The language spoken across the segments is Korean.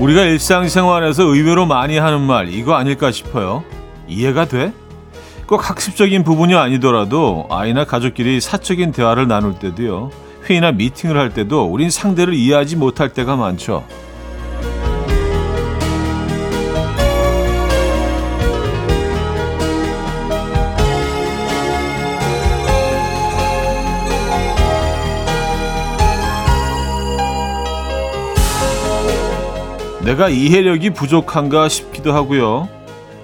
우리가 일상생활에서 의외로 많이 하는 말 이거 아닐까 싶어요. 이해가 돼? 꼭 학습적인 부분이 아니더라도 아이나 가족끼리 사적인 대화를 나눌 때도요. 회의나 미팅을 할 때도 우린 상대를 이해하지 못할 때가 많죠. 내가 이해력이 부족한가 싶기도 하고요.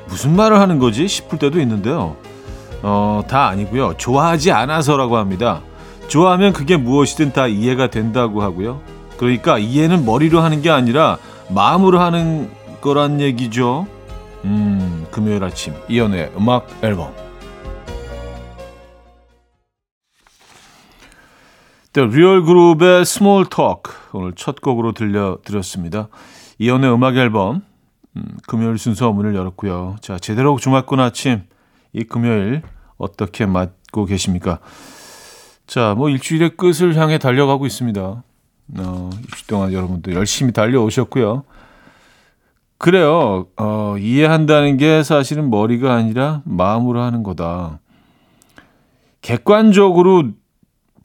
무슨 말을 하는 거지 싶을 때도 있는데요. 어, 다 아니고요. 좋아하지 않아서라고 합니다. 좋아하면 그게 무엇이든 다 이해가 된다고 하고요. 그러니까 이해는 머리로 하는 게 아니라 마음으로 하는 거란 얘기죠. 음, 금요일 아침 이연의 음악 앨범. The Real Group의 Small Talk 오늘 첫 곡으로 들려드렸습니다. 이연의 음악 앨범 음, 금요일 순서 문을 열었고요. 자 제대로 주말권 아침 이 금요일 어떻게 맞고 계십니까? 자, 뭐 일주일의 끝을 향해 달려가고 있습니다. 어, 일주 동안 여러분도 열심히 달려오셨고요. 그래요. 어, 이해한다는 게 사실은 머리가 아니라 마음으로 하는 거다. 객관적으로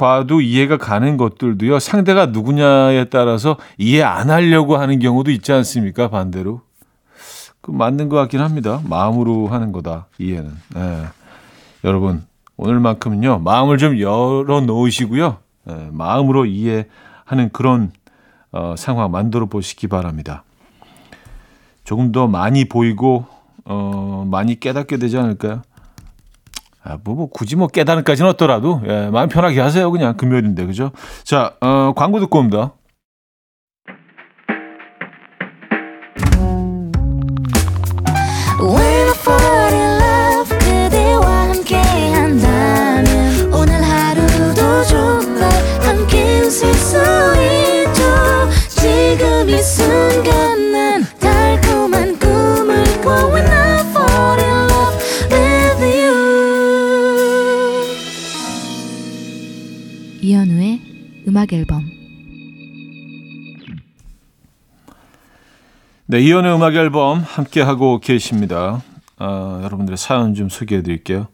봐도 이해가 가는 것들도요. 상대가 누구냐에 따라서 이해 안 하려고 하는 경우도 있지 않습니까? 반대로. 그 맞는 것 같긴 합니다. 마음으로 하는 거다. 이해는. 네. 여러분 오늘만큼은요 마음을 좀 열어 놓으시고요. 네, 마음으로 이해하는 그런 어, 상황 만들어 보시기 바랍니다. 조금 더 많이 보이고 어, 많이 깨닫게 되지 않을까요? 아, 뭐, 뭐 굳이 뭐 깨달음까지는 없더라도 예, 마음 편하게 하세요. 그냥 금요일인데 그죠? 자, 어, 광고 듣고 옵니다. 음악 앨범 네, 이연의 음악 앨범 함께 하고 계십니다. 아, 여러분들의 사연 좀 소개해 드릴게요.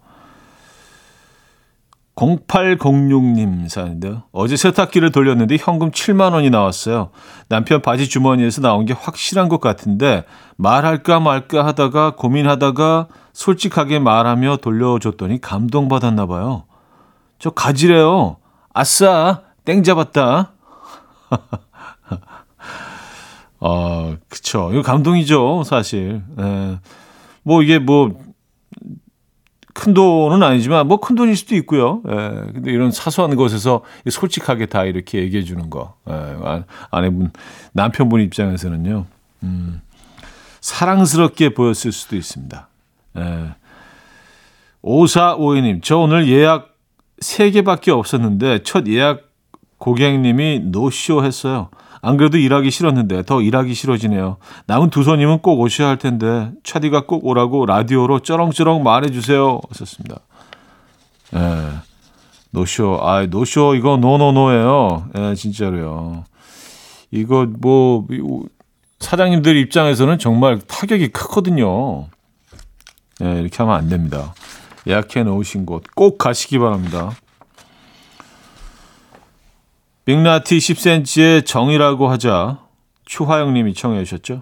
0806님 사연인데요. 어제 세탁기를 돌렸는데 현금 7만 원이 나왔어요. 남편 바지 주머니에서 나온 게 확실한 것 같은데 말할까 말까 하다가 고민하다가 솔직하게 말하며 돌려줬더니 감동받았나 봐요. 저 가지래요. 아싸 땡 잡았다. 아, 그쵸. 이거 감동이죠, 사실. 예. 뭐 이게 뭐, 큰 돈은 아니지만 뭐 큰 돈일 수도 있고요. 예. 근데 이런 사소한 것에서 솔직하게 다 이렇게 얘기해 주는 거. 예. 아, 아내분, 남편분 입장에서는요. 음, 사랑스럽게 보였을 수도 있습니다. 예. 5452님, 저 오늘 예약 3개밖에 없었는데 첫 예약 고객님이 노쇼 했어요. 안 그래도 일하기 싫었는데 더 일하기 싫어지네요. 남은 두 손님은 꼭 오셔야 할 텐데 차디가 꼭 오라고 라디오로 쩌렁쩌렁 말해주세요. 하셨습니다. 예. 노쇼. 아, 노쇼 이거 노노노예요. 예, 진짜로요. 이거 뭐 사장님들 입장에서는 정말 타격이 크거든요. 예, 이렇게 하면 안 됩니다. 예약해 놓으신 곳 꼭 가시기 바랍니다. 빅나티 10cm의 정이라고 하자 추화영 님이 청해 주셨죠.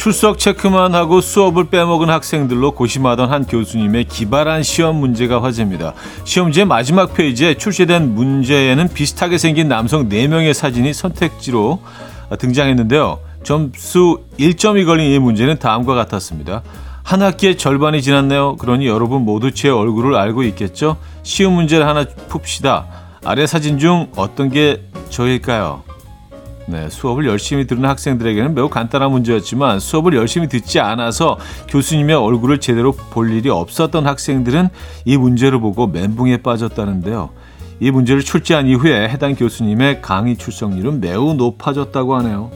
출석 체크만 하고 수업을 빼먹은 학생들로 고심하던 한 교수님의 기발한 시험 문제가 화제입니다. 시험지의 마지막 페이지에 출제된 문제에는 비슷하게 생긴 남성 4명의 사진이 선택지로 등장했는데요. 점수 1점이 걸린 이 문제는 다음과 같았습니다. 한 학기의 절반이 지났네요. 그러니 여러분 모두 제 얼굴을 알고 있겠죠? 쉬운 문제를 하나 풉시다. 아래 사진 중 어떤 게 저일까요? 네, 수업을 열심히 듣는 학생들에게는 매우 간단한 문제였지만 수업을 열심히 듣지 않아서 교수님의 얼굴을 제대로 볼 일이 없었던 학생들은 이 문제를 보고 멘붕에 빠졌다는데요. 이 문제를 출제한 이후에 해당 교수님의 강의 출석률은 매우 높아졌다고 하네요.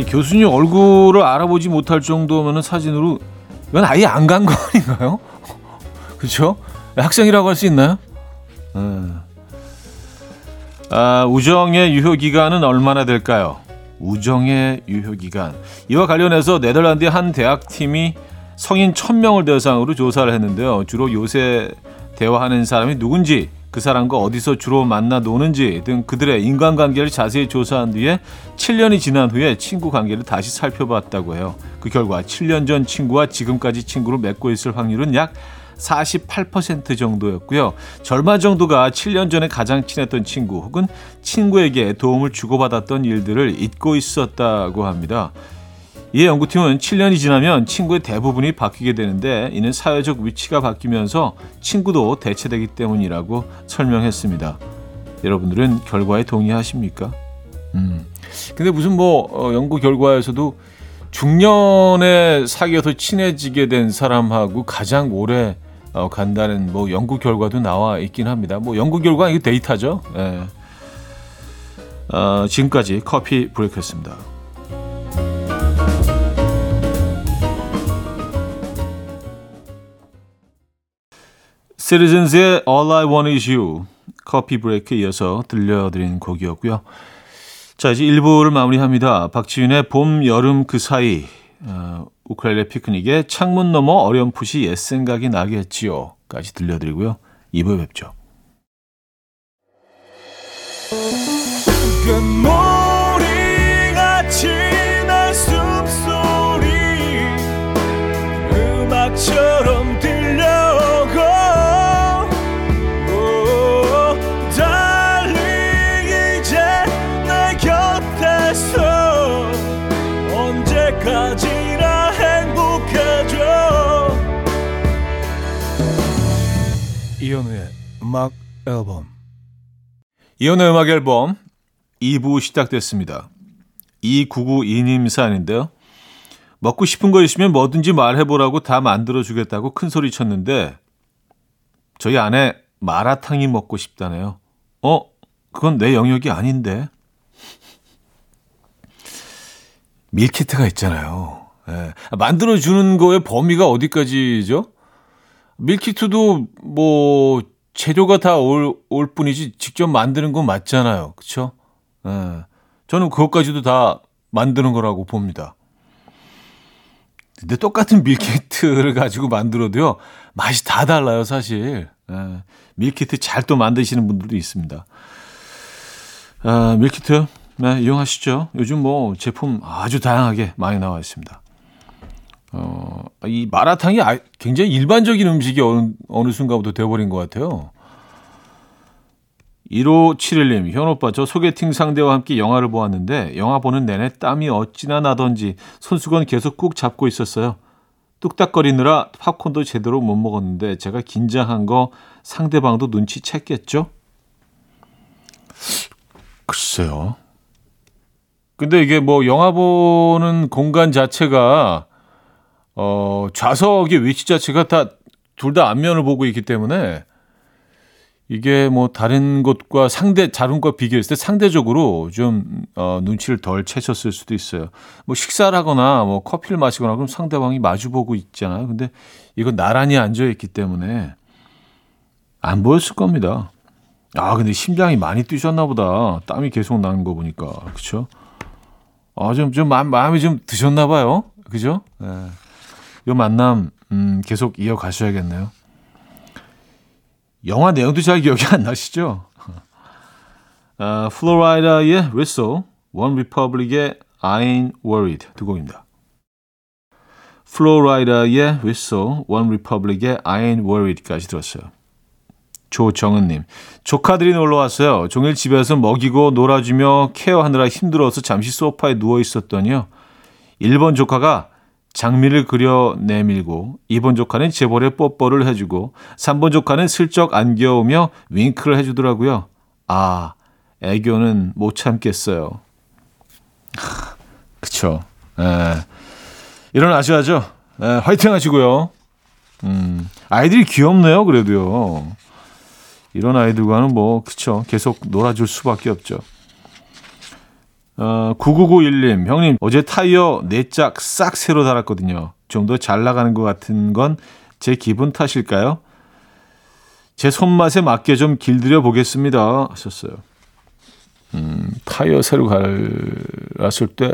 아니, 교수님 얼굴을 알아보지 못할 정도면 사진으로 이건 아예 안 간 거 아닌가요? 그렇죠? 학생이라고 할 수 있나요? 네. 아, 우정의 유효 기간은 얼마나 될까요? 우정의 유효 기간. 이와 관련해서 네덜란드의 한 대학 팀이 성인 1000명을 대상으로 조사를 했는데요. 주로 요새 대화하는 사람이 누군지 그 사람과 어디서 주로 만나 노는지 등 그들의 인간관계를 자세히 조사한 뒤에 7년이 지난 후에 친구 관계를 다시 살펴봤다고 해요. 그 결과 7년 전 친구와 지금까지 친구를 맺고 있을 확률은 약 48% 정도였고요. 절반 정도가 7년 전에 가장 친했던 친구 혹은 친구에게 도움을 주고받았던 일들을 잊고 있었다고 합니다. 이에 연구팀은 7년이 지나면 친구의 대부분이 바뀌게 되는데 이는 사회적 위치가 바뀌면서 친구도 대체되기 때문이라고 설명했습니다. 여러분들은 결과에 동의하십니까? 음. 근데 무슨 뭐 어, 연구 결과에서도 중년에 사귀어서 친해지게 된 사람하고 가장 오래 어, 간다는 뭐 연구 결과도 나와 있긴 합니다. 뭐 연구 결과 이거 데이터죠. 예. 어, 지금까지 커피 브레이크였습니다. 시리즌즈의 All I Want Is You 커피 브레이크에 이어서 들려드린 곡이었고요. 자 이제 1부를 마무리합니다. 박지윤의 봄, 여름 그 사이 어, 우크렐레 피크닉의 창문 너머 어렴풋이 옛 생각이 나겠지요 까지 들려드리고요. 2부에 뵙죠. 음악 앨범 이현우의 음악 앨범 2부 시작됐습니다. 2992님 사연인데요. 먹고 싶은 거 있으면 뭐든지 말해보라고 다 만들어주겠다고 큰 소리 쳤는데 저희 아내 마라탕이 먹고 싶다네요. 어? 그건 내 영역이 아닌데. 밀키트가 있잖아요. 예. 만들어주는 거의 범위가 어디까지죠? 밀키트도 뭐 재료가 다 올 올 뿐이지 직접 만드는 건 맞잖아요. 그렇죠? 예. 저는 그것까지도 다 만드는 거라고 봅니다. 근데 똑같은 밀키트를 가지고 만들어도요. 맛이 다 달라요, 사실. 예. 밀키트 잘 또 만드시는 분들도 있습니다. 아, 밀키트 네, 이용하시죠. 요즘 뭐 제품 아주 다양하게 많이 나와 있습니다. 어, 이 마라탕이 아, 굉장히 일반적인 음식이 어느, 어느 순간부터 되어버린 것 같아요. 1571님, 현오빠, 저 소개팅 상대와 함께 영화를 보았는데, 영화 보는 내내 땀이 어찌나 나던지 손수건 계속 꾹 잡고 있었어요. 뚝딱거리느라 팝콘도 제대로 못 먹었는데, 제가 긴장한 거 상대방도 눈치 챘겠죠? 글쎄요. 근데 이게 뭐 영화 보는 공간 자체가 어, 좌석의 위치 자체가 다 둘 다 앞면을 보고 있기 때문에 이게 뭐 다른 것과 상대 것 비교했을 때 상대적으로 좀 어, 눈치를 덜 채셨을 수도 있어요. 뭐 식사를 하거나 뭐 커피를 마시거나 그럼 상대방이 마주 보고 있잖아요. 근데 이건 나란히 앉아 있기 때문에 안 보였을 겁니다. 아 근데 심장이 많이 뛰셨나 보다. 땀이 계속 나는 거 보니까 그렇죠. 아좀좀 좀 마음이 좀 드셨나 봐요. 그죠? 네. 이 만남 음, 계속 이어가셔야겠네요. 영화 내용도 잘 기억이 안 나시죠? 아, Flo Rida의 Whistle, OneRepublic의 I Ain't Worried 두 곡입니다. Flo Rida의 Whistle, OneRepublic의 I Ain't Worried까지 들었어요. 조정은님, 조카들이 놀러 왔어요. 종일 집에서 먹이고 놀아주며 케어하느라 힘들어서 잠시 소파에 누워 있었더니요. 1번 조카가 장미를 그려 내밀고 2번 조카는 재벌에 뽀뽀를 해주고 3번 조카는 슬쩍 안겨오며 윙크를 해주더라고요. 아, 애교는 못 참겠어요. 그쵸. 에, 예. 일어나셔야죠. 에, 예, 화이팅 하시고요. 음, 아이들이 귀엽네요, 그래도요. 이런 아이들과는 뭐, 그쵸. 계속 놀아줄 수밖에 없죠. 어, 9991님, 형님, 어제 타이어 네짝싹 새로 달았거든요. 좀 더 잘 나가는 것 같은 건 제 기분 탓일까요? 제 손맛에 맞게 좀 길들여 보겠습니다. 하셨어요. 음, 타이어 새로 갈았을 때,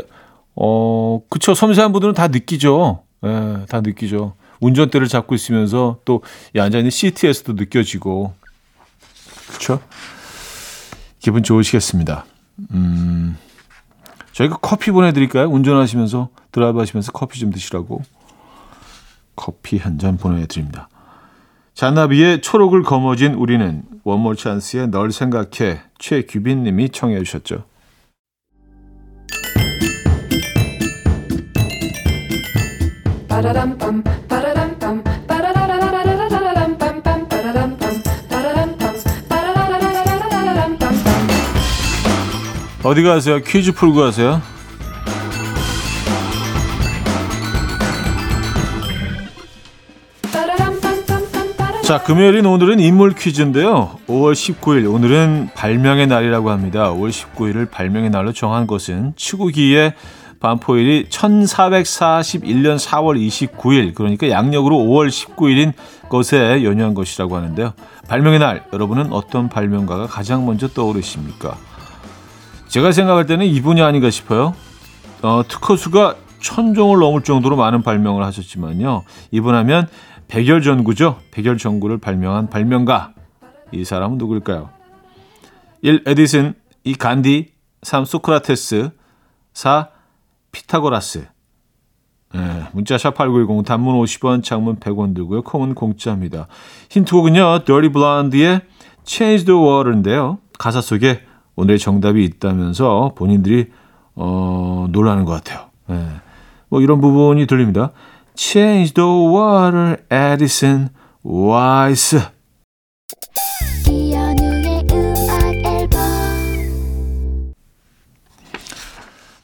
어, 그쵸. 섬세한 분들은 다 느끼죠. 예, 다 느끼죠. 운전대를 잡고 있으면서 또 이 앉아있는 시트에서도 느껴지고. 그쵸. 기분 좋으시겠습니다. 음, 저희가 커피 보내드릴까요? 운전하시면서, 드라이브 하시면서 커피 좀 드시라고. 커피 한 잔 보내드립니다. 잔나비의 초록을 거머쥔 우리는 원모어찬스의 널 생각해 최규빈 님이 청해 주셨죠. 어디 가세요? 퀴즈 풀고 가세요? 자, 금요일인 오늘은 인물 퀴즈인데요. 5월 19일, 오늘은 발명의 날이라고 합니다. 5월 19일을 발명의 날로 정한 것은 치구기의 반포일이 1441년 4월 29일, 그러니까 양력으로 5월 19일인 것에 연유한 것이라고 하는데요. 발명의 날, 여러분은 어떤 발명가가 가장 먼저 떠오르십니까? 제가 생각할 때는 이분이 아닌가 싶어요. 어, 특허수가 천종을 넘을 정도로 많은 발명을 하셨지만요. 이분 하면 백열 전구죠. 백열 전구를 발명한 발명가. 이 사람은 누구일까요? 1. 에디슨 2. 간디 3. 소크라테스 4. 피타고라스 네, 문자 샵8910 단문 50원 장문 100원 들고요. 콩은 공짜입니다. 힌트곡은요. Dirty Blonde의 Change the Water인데요. 가사 속에 오늘의 정답이 있다면서 본인들이 어, 놀라는 것 같아요. 네, 뭐 이런 부분이 들립니다. Change the water, Edison, Wise.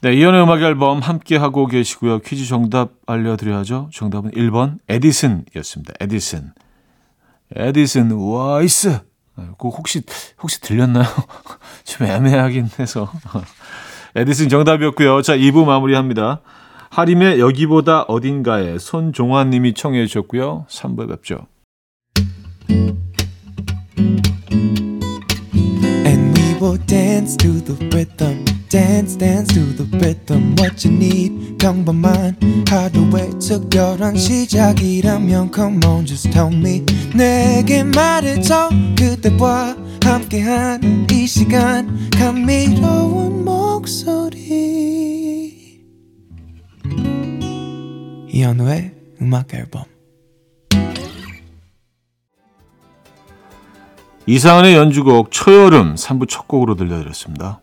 네, 이연의 음악 앨범 함께 하고 계시고요. 퀴즈 정답 알려드려야죠. 정답은 1번 에디슨이었습니다. 에디슨. 에디슨 와이스. 그 혹시 혹시 들렸나요? 좀 애매하긴 해서. 에디슨 정답이었고요. 자, 2부 마무리합니다. 하림의 여기보다 어딘가에 손종환 님이 청해 주셨고요. 3부 뵙죠. And we will dance to the rhythm. Dance dance to the rhythm what you need. 평범한 하루의 특별한 시작이라면 come on just tell me. 내게 말해줘 그대와 함께한 이 시간. 감미로운 목소리. 이현우의 음악 앨범. 이상한의 연주곡 초여름 3부 첫 곡으로 들려드렸습니다.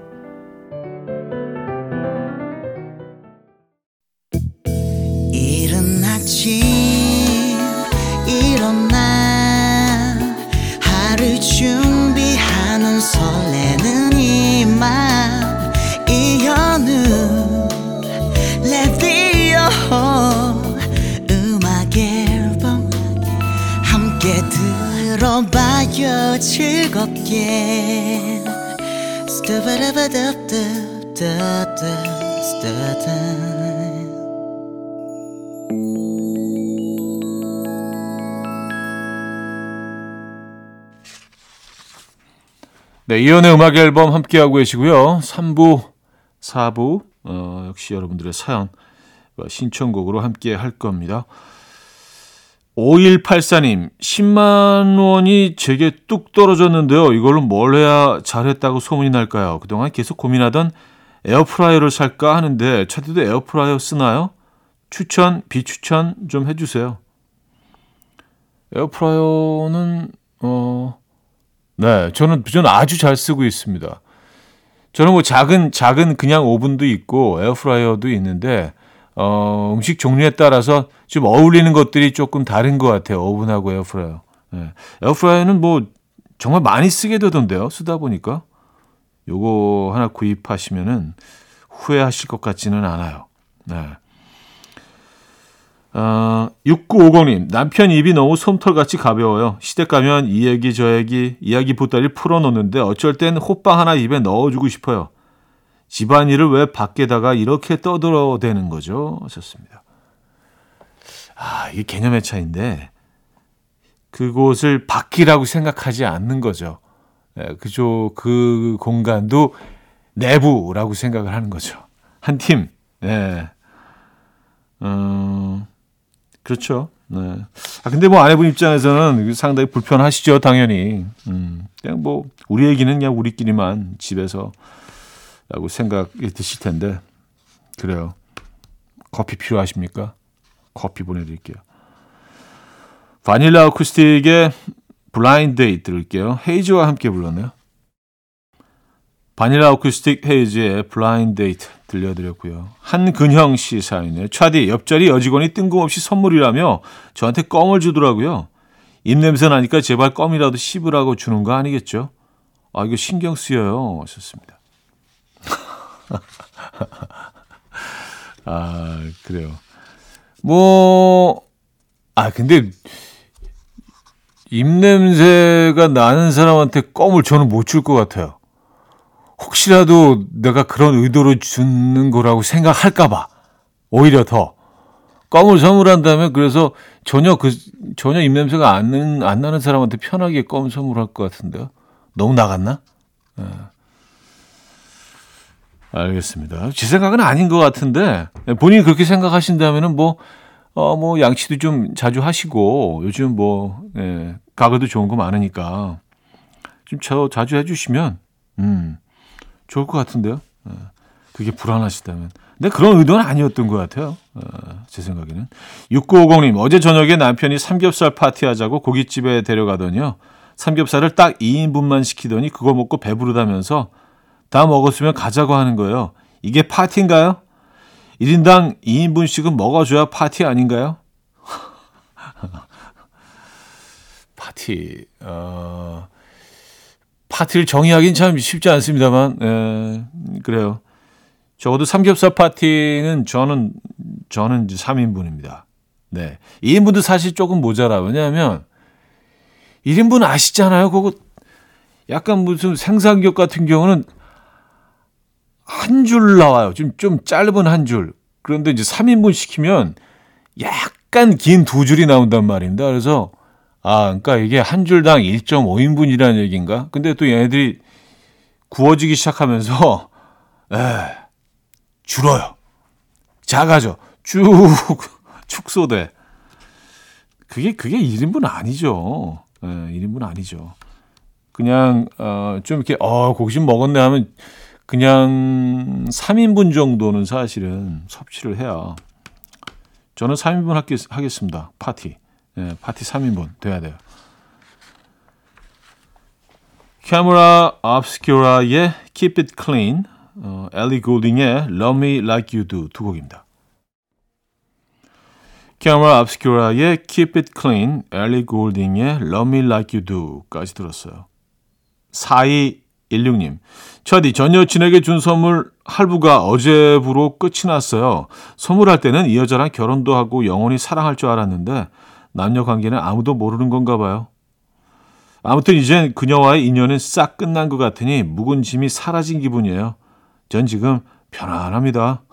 들어봐요 즐겁게 네, 이연의 음악 앨범 함께하고 계시고요. 3부, 4부, 어, 역시 여러분들의 사연, 신청곡으로 함께 할 겁니다. 5184님, 10만 원이 제게 뚝 떨어졌는데요. 이걸로 뭘 해야 잘했다고 소문이 날까요? 그동안 계속 고민하던 에어프라이어를 살까 하는데, 차디도 에어프라이어 쓰나요? 추천, 비추천 좀 해주세요. 에어프라이어는, 어, 네, 저는, 저는 아주 잘 쓰고 있습니다. 저는 뭐 작은, 작은 그냥 오븐도 있고, 에어프라이어도 있는데, 어, 음식 종류에 따라서 좀 어울리는 것들이 조금 다른 것 같아요. 오븐하고 에어프라이어. 네. 에어프라이어는 뭐 정말 많이 쓰게 되던데요. 쓰다 보니까. 요거 하나 구입하시면은 후회하실 것 같지는 않아요. 네. 어, 6950님, 남편 입이 너무 솜털같이 가벼워요. 시댁 가면 이 얘기 저 얘기, 이야기 보따리 풀어놓는데 어쩔 땐 호빵 하나 입에 넣어주고 싶어요. 집안일을 왜 밖에다가 이렇게 떠들어대는 거죠? 하셨습니다. 아, 이게 개념의 차이인데, 그곳을 밖이라고 생각하지 않는 거죠. 예, 그죠. 그 공간도 내부라고 생각을 하는 거죠. 한 팀. 예. 음, 그렇죠. 네. 아, 근데 뭐 아내분 입장에서는 상당히 불편하시죠, 당연히. 음, 그냥 뭐, 우리 얘기는 그냥 우리끼리만 집에서 라고 생각이 드실 텐데 그래요. 커피 필요하십니까? 커피 보내드릴게요. 바닐라 어쿠스틱의 Blind Date 들을게요. 헤이즈와 함께 불렀네요. 바닐라 어쿠스틱 헤이즈의 Blind Date 들려드렸고요. 한근형 씨 사연이네요. 차디, 옆자리 여직원이 뜬금없이 선물이라며 저한테 껌을 주더라고요. 입냄새 나니까 제발 껌이라도 씹으라고 주는 거 아니겠죠? 아, 이거 신경 쓰여요. 하셨습니다. 아, 그래요. 뭐, 아, 근데, 입냄새가 나는 사람한테 껌을 저는 못 줄 것 같아요. 혹시라도 내가 그런 의도로 주는 거라고 생각할까봐. 오히려 더. 껌을 선물한다면 그래서 전혀 그, 전혀 입냄새가 안, 안 나는 사람한테 편하게 껌 선물할 것 같은데요. 너무 나갔나? 네. 알겠습니다. 제 생각은 아닌 것 같은데 본인이 그렇게 생각하신다면은 뭐, 어, 뭐 양치도 좀 자주 하시고 요즘 뭐 예, 가글도 좋은 거 많으니까 좀 저 자주 해주시면 음 좋을 것 같은데요. 예, 그게 불안하시다면. 근데 그런 의도는 아니었던 것 같아요. 어, 제 생각에는. 6950님, 어제 저녁에 남편이 삼겹살 파티하자고 고깃집에 데려가더니요. 삼겹살을 딱 2인분만 시키더니 그거 먹고 배부르다면서 다 먹었으면 가자고 하는 거예요. 이게 파티인가요? 1인당 2인분씩은 먹어줘야 파티 아닌가요? 파티, 어, 파티를 정의하기는 참 쉽지 않습니다만, 에, 예, 그래요. 적어도 삼겹살 파티는 저는, 저는 이제 3인분입니다. 네. 2인분도 사실 조금 모자라. 왜냐하면, 1인분 아시잖아요. 그거 약간 무슨 생삼겹 같은 경우는 한 줄 나와요. 좀, 좀 짧은 한 줄. 그런데 이제 3인분 시키면 약간 긴 두 줄이 나온단 말입니다. 그래서 아, 그러니까 이게 한 줄당 1.5인분이라는 얘기인가? 근데 또 얘네들이 구워지기 시작하면서 에, 줄어요. 작아져. 쭉 축소돼. 그게 그게 1인분 아니죠. 예, 1인분 아니죠. 그냥 어, 좀 이렇게 어, 고기 좀 먹었네 하면 그냥 3인분 정도는 사실은 섭취를 해야 저는 3인분 하겠, 하겠습니다. 파티. 예, 파티 3인분 돼야 돼요. 캐머라 압스큐라의 Keep It Clean, 어, 엘리 골딩의 Love Me Like You Do 두 곡입니다. 캐머라 압스큐라의 Keep It Clean, 엘리 골딩의 Love Me Like You Do까지 들었어요. 4216님, 차디 전 여친에게 준 선물 할부가 어제부로 끝이 났어요. 선물할 때는 이 여자랑 결혼도 하고 영원히 사랑할 줄 알았는데 남녀 관계는 아무도 모르는 건가 봐요. 아무튼 이젠 그녀와의 인연은 싹 끝난 것 같으니 묵은 짐이 사라진 기분이에요. 전 지금 편안합니다.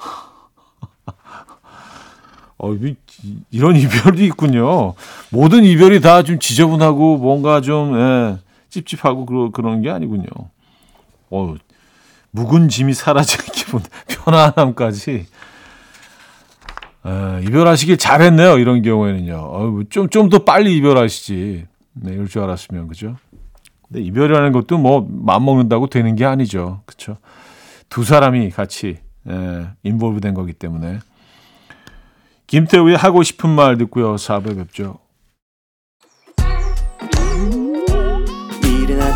어, 이런 이별이 있군요. 모든 이별이 다 좀 지저분하고 뭔가 좀 예, 찝찝하고 그러, 그런 게 아니군요. 어, 묵은 짐이 사라지는 기분, 편안함까지. 에, 이별하시길 잘했네요. 이런 경우에는요. 어, 좀, 좀 더 빨리 이별하시지. 네, 이럴 줄 알았으면, 그죠? 근데 이별이라는 것도 뭐, 맘먹는다고 되는 게 아니죠. 그쵸? 두 사람이 같이, 에, 인볼브 된 거기 때문에. 김태우의 하고 싶은 말 듣고요. 4부 뵙죠.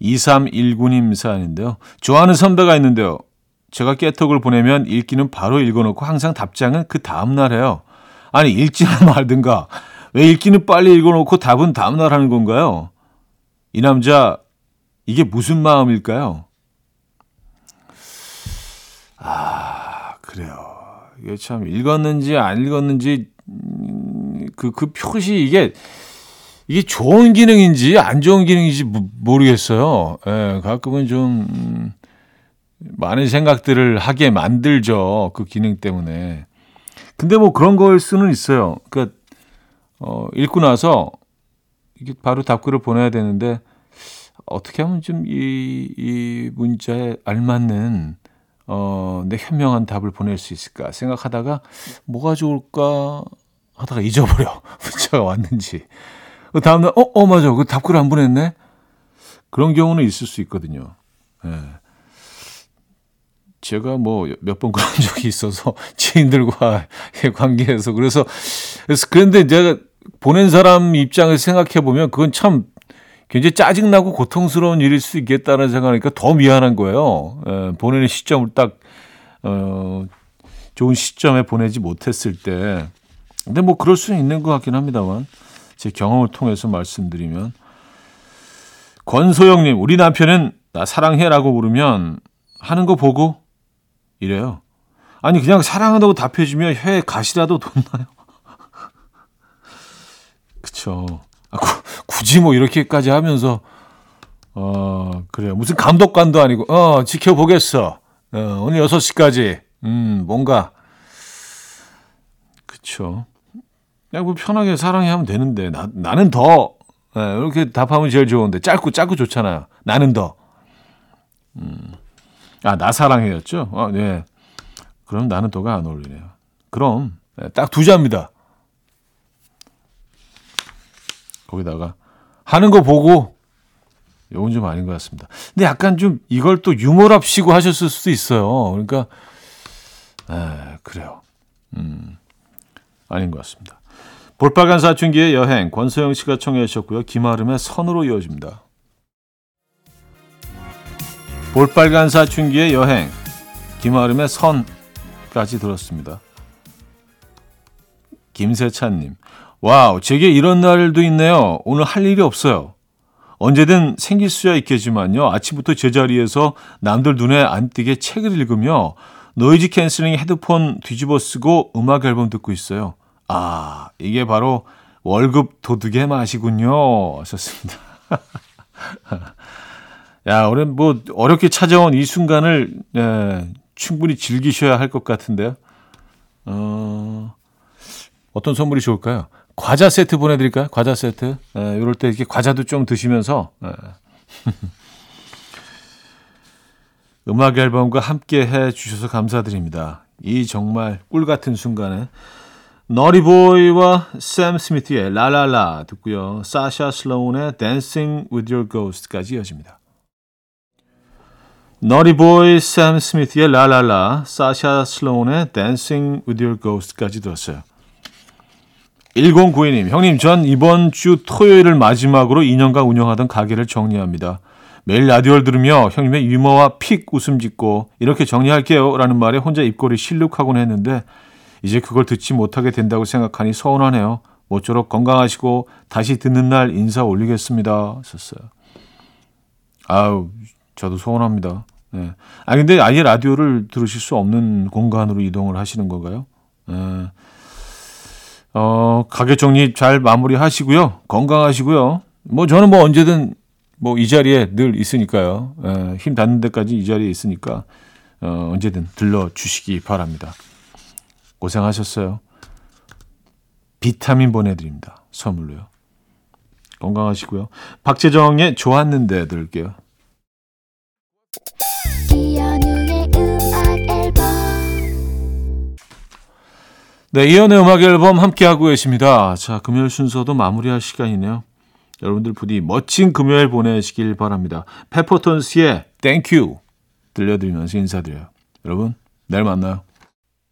2319님 사연인데요. 좋아하는 선배가 있는데요. 제가 깨톡을 보내면 읽기는 바로 읽어놓고 항상 답장은 그 다음날 해요. 아니 읽지나 말든가 왜 읽기는 빨리 읽어놓고 답은 다음날 하는 건가요? 이 남자 이게 무슨 마음일까요? 아 그래요. 이게 참 읽었는지 안 읽었는지 음, 그, 그 표시 이게 이게 좋은 기능인지 안 좋은 기능인지 모르겠어요. 예, 가끔은 좀 음, 많은 생각들을 하게 만들죠. 그 기능 때문에. 근데 뭐 그런 걸 수는 있어요. 그러니까 어, 읽고 나서 이게 바로 답글을 보내야 되는데 어떻게 하면 좀 이 이 문자에 알맞는 어, 내 현명한 답을 보낼 수 있을까 생각하다가 뭐가 좋을까 하다가 잊어버려. 문자가 왔는지. 그 다음날, 어, 어, 맞아. 그 답글 안 보냈네? 그런 경우는 있을 수 있거든요. 예. 제가 뭐 몇 번 그런 적이 있어서 지인들과의 관계에서 그래서 그래서 그런데 제가 보낸 사람 입장을 생각해 보면 그건 참 굉장히 짜증나고 고통스러운 일일 수 있겠다는 생각하니까 더 미안한 거예요. 에, 예, 보내는 시점을 딱, 어, 좋은 시점에 보내지 못했을 때. 근데 뭐 그럴 수는 있는 것 같긴 합니다만. 제 경험을 통해서 말씀드리면. 권소영님, 우리 남편은 나 사랑해라고 부르면 하는 거 보고 이래요. 아니, 그냥 사랑한다고 답해주면 혀에 가시라도 돋나요? 그쵸. 아, 굳이 뭐 이렇게까지 하면서 어 그래요 무슨 감독관도 아니고 어 지켜보겠어 어, 오늘 6시까지 음 뭔가 그쵸 그냥 뭐 편하게 사랑해 하면 되는데 나, 나는 더 네, 이렇게 답하면 제일 좋은데 짧고 짧고 좋잖아요 나는 더 음. 아, 나 사랑해였죠? 아, 네. 그럼 나는 더가 안 어울리네요. 그럼, 네, 딱두 자입니다. 거기다가 하는 거 보고 이건 좀 아닌 것 같습니다. 근데 약간 좀 이걸 또 유머랍시고 하셨을 수도 있어요. 그러니까 에, 그래요. 음, 아닌 것 같습니다. 볼빨간 사춘기의 여행 권소영 씨가 청해 주셨고요. 김아름의 선으로 이어집니다. 볼빨간 사춘기의 여행 김아름의 선까지 들었습니다. 김세찬님. 와우, 제게 이런 날도 있네요. 오늘 할 일이 없어요. 언제든 생길 수야 있겠지만요. 아침부터 제자리에서 남들 눈에 안 띄게 책을 읽으며 noise cancelling 헤드폰 뒤집어 쓰고 음악 앨범 듣고 있어요. 아, 이게 바로 월급 도둑의 맛이군요. 하셨습니다. 야, 오늘 뭐 어렵게 찾아온 이 순간을 예, 충분히 즐기셔야 할 것 같은데요. 어, 어떤 선물이 좋을까요? 과자 세트 보내드릴까요? 과자 세트. 예, 이럴 때 이렇게 과자도 좀 드시면서 예. 음악 앨범과 함께 해 주셔서 감사드립니다. 이 정말 꿀 같은 순간에 너리보이와 샘 스미트의 라라라 듣고요. 사샤 슬로운의 Dancing with Your Ghost까지 이어집니다. 너리보이 샘 스미트의 라라라, 사샤 슬로운의 Dancing with Your Ghost까지 들었어요. 1092님, 형님, 전 이번 주 토요일을 마지막으로 2년간 운영하던 가게를 정리합니다. 매일 라디오를 들으며 형님의 유머와 픽 웃음 짓고 이렇게 정리할게요 라는 말에 혼자 입꼬리 실룩하곤 했는데 이제 그걸 듣지 못하게 된다고 생각하니 서운하네요. 모쪼록 건강하시고 다시 듣는 날 인사 올리겠습니다. 썼어요. 아우, 저도 서운합니다. 네. 아, 근데 아예 라디오를 들으실 수 없는 공간으로 이동을 하시는 건가요? 네. 어, 가게 정리 잘 마무리 하시고요. 건강하시고요. 뭐 저는 뭐 언제든 뭐 이 자리에 늘 있으니까요. 에, 힘 닿는 데까지 이 자리에 있으니까 어, 언제든 들러 주시기 바랍니다. 고생하셨어요. 비타민 보내드립니다. 선물로요. 건강하시고요. 박재정의 좋았는데 들을게요. 네, 이현우의 음악 앨범 함께하고 계십니다. 자, 금요일 순서도 마무리할 시간이네요. 여러분들 부디 멋진 금요일 보내시길 바랍니다. 페퍼톤스의 Thank You 들려드리면서 인사드려요. 여러분, 내일 만나요.